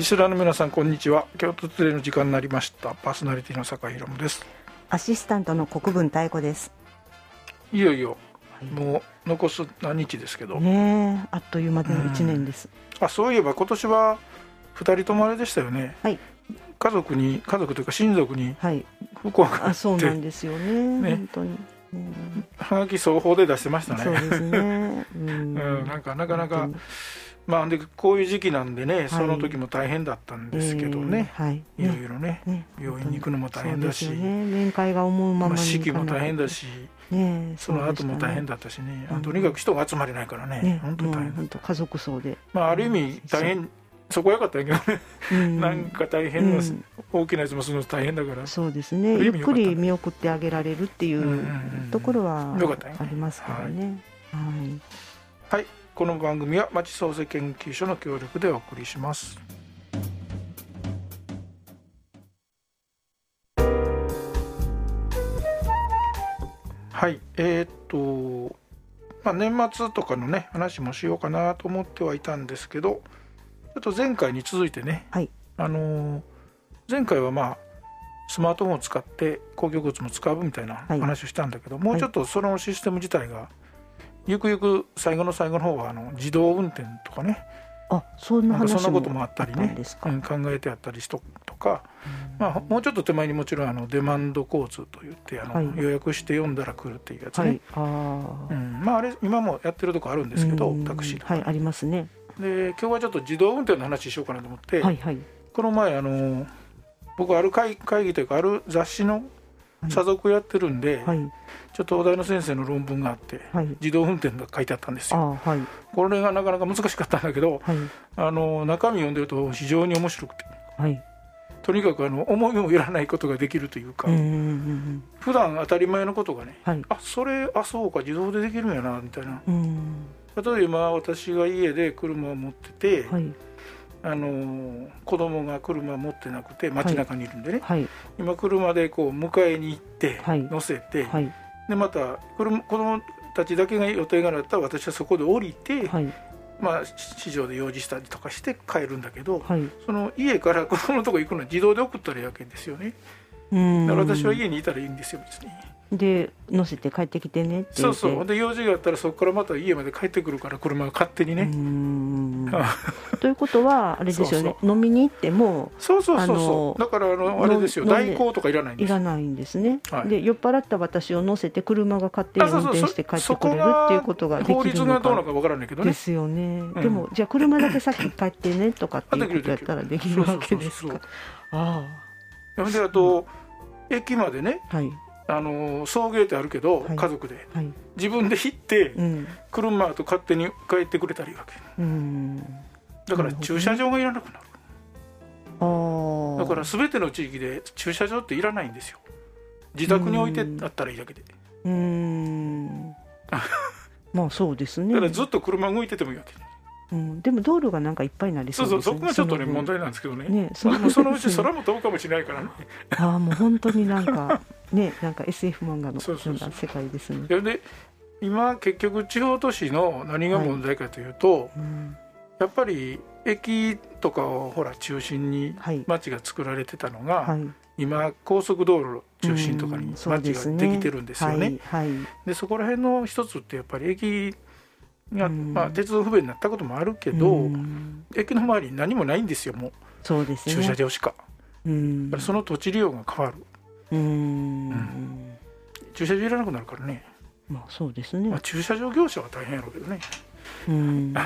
リスナーの皆さんこんにちは。京都トレの時間になりました。パーソナリティの坂井宏です。アシスタントの国分太子です。いよいよ、もう残す何日ですけど。ねあっという間での1年です、あそういえば今年は2人ともあれでしたよね、はい、家族に家族というか親族に不幸があそうなんですよね。ね。本当に。はがき双方で出してましたね。そうですね。うん、なんかなかなか。まあ、でこういう時期なんでね、その時も大変だったんですけどね、はい、いろいろね病院に行くのも大変だし、ね、面会が思うままに。式も大変だし、ね、その後も大変だったしね、とにかく人が集まれないからね、本当大変。本当家族葬で、まあ、ある意味大変そこはよかったけどね、うん、なんか大変な、うん、大きなやつもするの大変だから。そうですね。ゆっくり見送ってあげられるっていうところはありますからね、はい、はい、この番組は町創生研究所の協力でお送りします。はいえー、っとまあ年末とかのね話もしようかなと思ってはいたんですけどちょっと前回に続いてね、はい、あの前回はまあスマートフォンを使って公共交通も使うみたいな話をしたんだけど、はい、もうちょっとそのシステム自体がゆくゆく最後の最後の方はあの自動運転とかね。あそんなそんなこともあったりね、うん、考えてあったりしととか、まあ、もうちょっと手前にもちろんあのデマンド交通といってあの、はい、予約して読んだら来るっていうやつね、はい、あ,、うん。まあ、あれ今もやってるとこあるんですけど、タクシーはい、ありますね。で今日はちょっと自動運転の話しようかなと思って、はいはい、この前あの僕ある会会議というかある雑誌の査読やってるんで、はい、ちょっと東大の先生の論文があって、はい、自動運転が書いてあったんですよ、はい、これがなかなか難しかったんだけど、あの中身読んでると非常に面白くて、とにかくあの思いもよらないことができるというか、ん普段当たり前のことがね、あそれあそうか自動でできるんやなみたいな。例えば今私が家で車を持ってて、はい、あの子供が車持ってなくて街中にいるんでね、はい、今車でこう迎えに行って、はい、乗せて、はい、でまた車子供たちだけが予定があったら私はそこで降りて、まあ、市場で用事したりとかして帰るんだけど、その家から 子供のとこ行くのは自動で送ったらいいわけですよね。だから私は家にいたらいいんですよ別に。で乗せて帰ってきてねってそうそう。で用事があったらそこからまた家まで帰ってくるから車が勝手にね。ということはあれですよね。飲みに行ってもそうそうそうそう。だからあのあれですよ。代行とかいらないんです。いらないんですね、はい、で酔っ払った私を乗せて車が勝手に運転して帰ってくれるっていうことができるのか。法律がどうなのかわからないけどね。ですよね、うん、でもじゃあ車だけ先帰ってねとかっていうことやったらできる。わけですか。ああ。であと、うん、駅までね、はいあの送迎ってあるけど、はい、家族で、はい、自分で行って、うん、車と勝手に帰ってくれたらいいわけ、うん、だから駐車場がいらなくなる。だから全ての地域で駐車場っていらないんですよ。自宅に置いてあったらいいだけで。うん。まあそうですね。だからずっと車動いててもいいわけ。うん、でも道路がなんかいっぱいになりそうですね。そうそこがちょっとね問題なんですけどね。ねそのそのうち空も飛ぶかもしれないからね。ああもう本当になんかねなんか SF 漫画の世界ですね。で今結局地方都市の何が問題かというと、はい。うん、やっぱり駅とかをほら中心に街が作られてたのが、はい、今高速道路中心とかに街ができてるんですよね。でそこら辺の一つってやっぱり駅が、まあ、鉄道不便になったこともあるけど、駅の周りに何もないんですよもう。そうです、ね、駐車場しか。その土地利用が変わる。うん、駐車場いらなくなるからね。まあそうですね。まあ、駐車場業者は大変やろうけどね。うん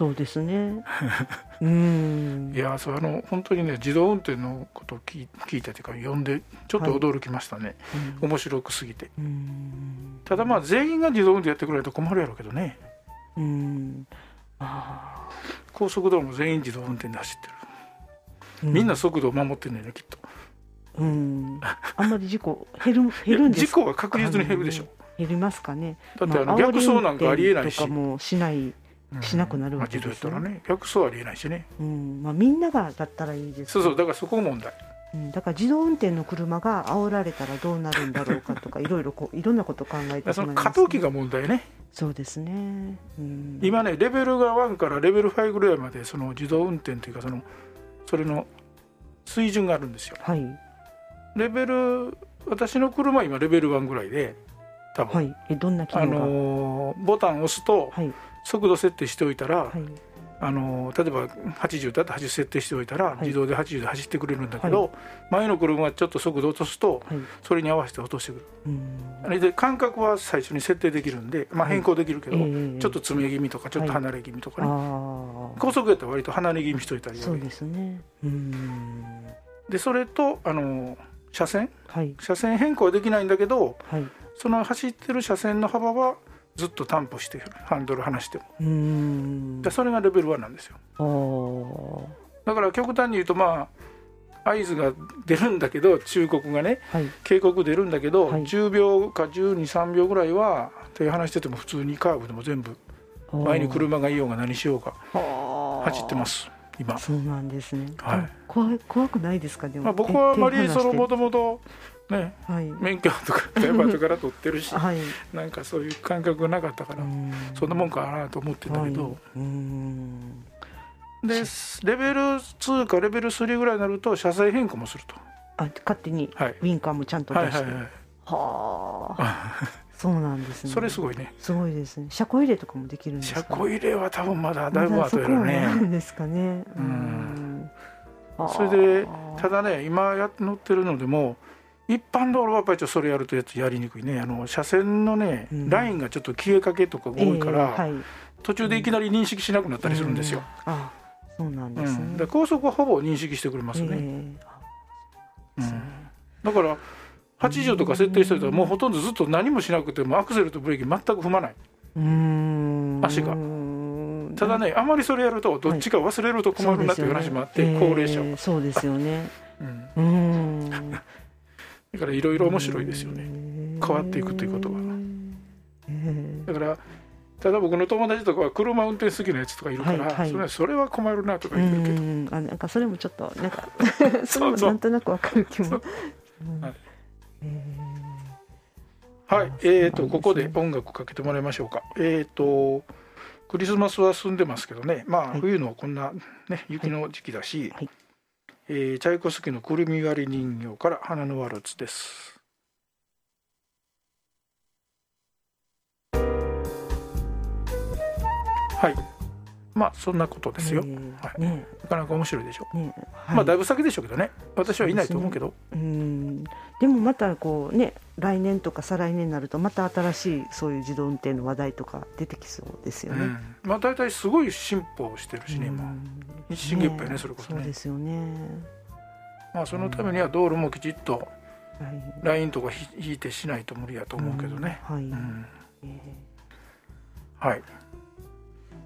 そうですね。うん。いや、そう、あの、本当にね、自動運転のことを聞聞いたというか、読んで、ちょっと驚きましたね。はいうん、面白くすぎて。ただ、まあ、全員が自動運転やってくれると困るやろうけどね。うん。ああ。高速道路も全員自動運転で走ってる。みんな速度を守ってんねんね、きっと。うん。あんまり事故減る減るんです事故は確実に減るでしょ。減りますかね？だってあの逆走なんかありえないし。もしないしなくなるわけです、ね、自動やったらね。逆走はありえないしね、うん。まあ、みんながだったらいいです、そうそう。だからそこが問題、うん、だから自動運転の車が煽られたらどうなるんだろうかとか いろいろこういろんなこと考えてその過渡期が問題ね。そうですね、うん、今ねレベルが1からレベル5ぐらいまでその自動運転というかそのそれの水準があるんですよ。はい、レベル私の車は今レベル1ぐらいで多分、はい、えどんな機能あのボタンを押すと、速度設定しておいたら、はい、あの例えば80だと80設定しておいたら、自動で80で走ってくれるんだけど、はい、前の車はちょっと速度落とすと、それに合わせて落としてくる、あれで間隔は最初に設定できるんで、まあ、変更できるけど、ちょっと詰め気味とかちょっと離れ気味とかね、高速やったら割と離れ気味しといたりそうですね。でそれとあの車線、車線変更はできないんだけど、その走ってる車線の幅はずっと担保してハンドル離してもでそれがレベル1なんですよ。だから極端に言うとまあ合図が出るんだけど忠告がね、はい、警告出るんだけど、はい、10秒か123秒ぐらいは手離してても普通にカーブでも全部前に車がいようが何しようが走ってます今。そうなんですね、はい、怖怖くないですか？でも、まあ、僕はあまりそのもともとね、はい、免許とか大和から取ってるし、はい、なんかそういう感覚がなかったからそんなもんかなと思ってたけど、はい、でレベル2かレベル3ぐらいになると車載変更もすると。あ勝手にウィンカーもちゃんと出して、はいはいはい、はあ そうなんですね。それすごいね。すごいですね。車庫入れとかもできるんですか？車庫入れは多分まだだいぶ後やろねあるんですかね。うん。それでただね今や乗ってるのでも一般道路はやっぱりそれやるとやつやりにくいね。あの車線のね、うん、ラインがちょっと消えかけとか多いから、えーはい、途中でいきなり認識しなくなったりするんですよ。うん、あそうなんですね、うん、高速はほぼ認識してくれますね。えー、うん、だから80とか設定してるともうほとんどずっと何もしなくてもアクセルとブレーキ全く踏まない。足が。ただねあまりそれやるとどっちか忘れると困るなっていう話もあって、はい。ね、高齢者は、えー、そうですよね。うん、だからいろいろ面白いですよね。変わっていくということは。だからただ僕の友達とかは車運転好きなやつとかいるから、はいはい、それそれは困るなとか言ってるけど。あなんかそれもちょっとなんか それもなんとなくわかる気も。はいはい、えーと、ここで音楽かけてもらいましょうか。えっ、ー、と、クリスマスは済んでますけどね、まあ、はい、冬のこんな、ね、雪の時期だし、はい、えー、チャイコスキーのくるみ割り人形から花のワルツです。はい。まあそんなことですよ。はい、ね、なかなか面白いでしょう。まあだいぶ先でしょうけどね。私はいないと思うけど。う、ね、ん。でもまたこうね来年とか再来年になるとまた新しいそういう自動運転の話題とか出てきそうですよね。うん、まあ大体すごい進歩してるしね今。日進月歩ねそれこそね。そうですよね。まあそのためには道路もきちっとラインとか引いてしないと無理やと思うけどね。はい。うんはい。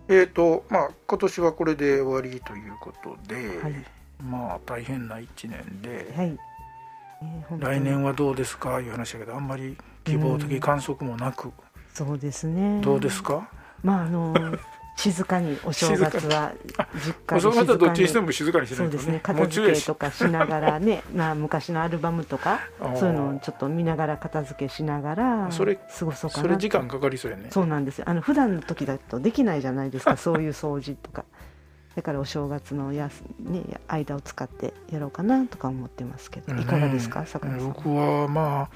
えっ、ー、とまあ今年はこれで終わりということで、はい、まあ大変な1年で、はい。えー、来年はどうですかいう話だけどあんまり希望的観測もなく、そうですね。どうですか？まああの 静かにお正月は実家お正月はどっちにしても静かにしないと、ね、そうですね。片付けとかしながらね まあ昔のアルバムとかそういうのをちょっと見ながら片付けしながらそれ過ごそうかな。それ時間かかりそうやね。そうなんですよ。あの普段の時だとできないじゃないですか。そういう掃除とか。だからお正月のやす、ね、間を使ってやろうかなとか思ってますけど。いかがですか、坂さん。僕はまあ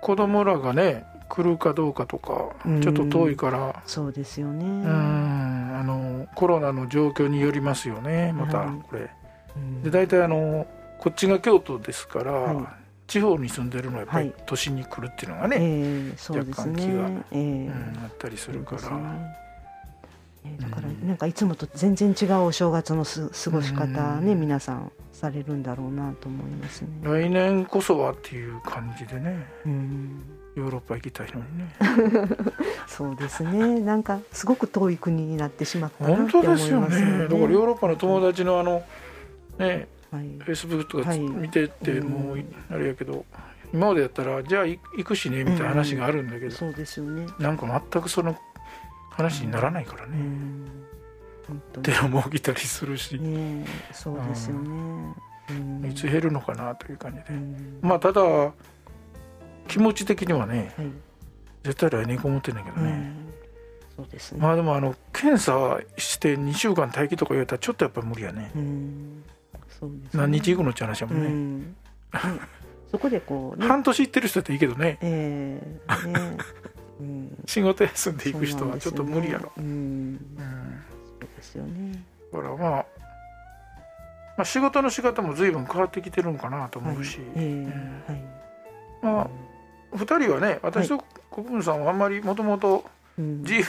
子供らがね来るかどうかとかちょっと遠いから。そうですよね。うん。あのコロナの状況によりますよねまたこれ、はい、で大体あのこっちが京都ですから、はい、地方に住んでるのはやっぱり都心に来るっていうのがね、はいえー、若干気が、えー、うん、あったりするから。だからなんかいつもと全然違うお正月のす過ごし方ね、皆さんされるんだろうなと思いますね。来年こそはっていう感じでね、うん、ヨーロッパ行きたいのにね。そうですね。なんかすごく遠い国になってしまったなって思いますね。本当ですよね。だからヨーロッパの友達のあのね、はい、フェイスブックとか見てて、もうあれやけど、今までやったらじゃあ行くしねみたいな話があるんだけど、そうですよね。なんか全くその話にならないからね、テロも起きたりするし、ね、そうですよね、いつ減るのかなという感じで、まあただ気持ち的にはね、はい、絶対来年こもってんだけどね、そうですね。まあでもあの検査して2週間待機とか言われたらちょっとやっぱり無理やね、そうです、ね、何日行くのって話やもんね、うん。そこでこう、ね、半年行ってる人っていいけどね,、えーね。うん、仕事休んで行く人はちょっと無理やろ。う、ね、うん、うん、そうですよね。だからまあまあ、仕事の仕方も随分変わってきてるのかなと思うし、はい。えーはい、まあ2人はね私と国分さんはあんまりもともと自由